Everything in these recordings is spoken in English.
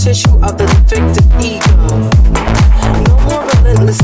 tissue of the defective ego. No more relentless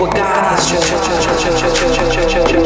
what God has chosen.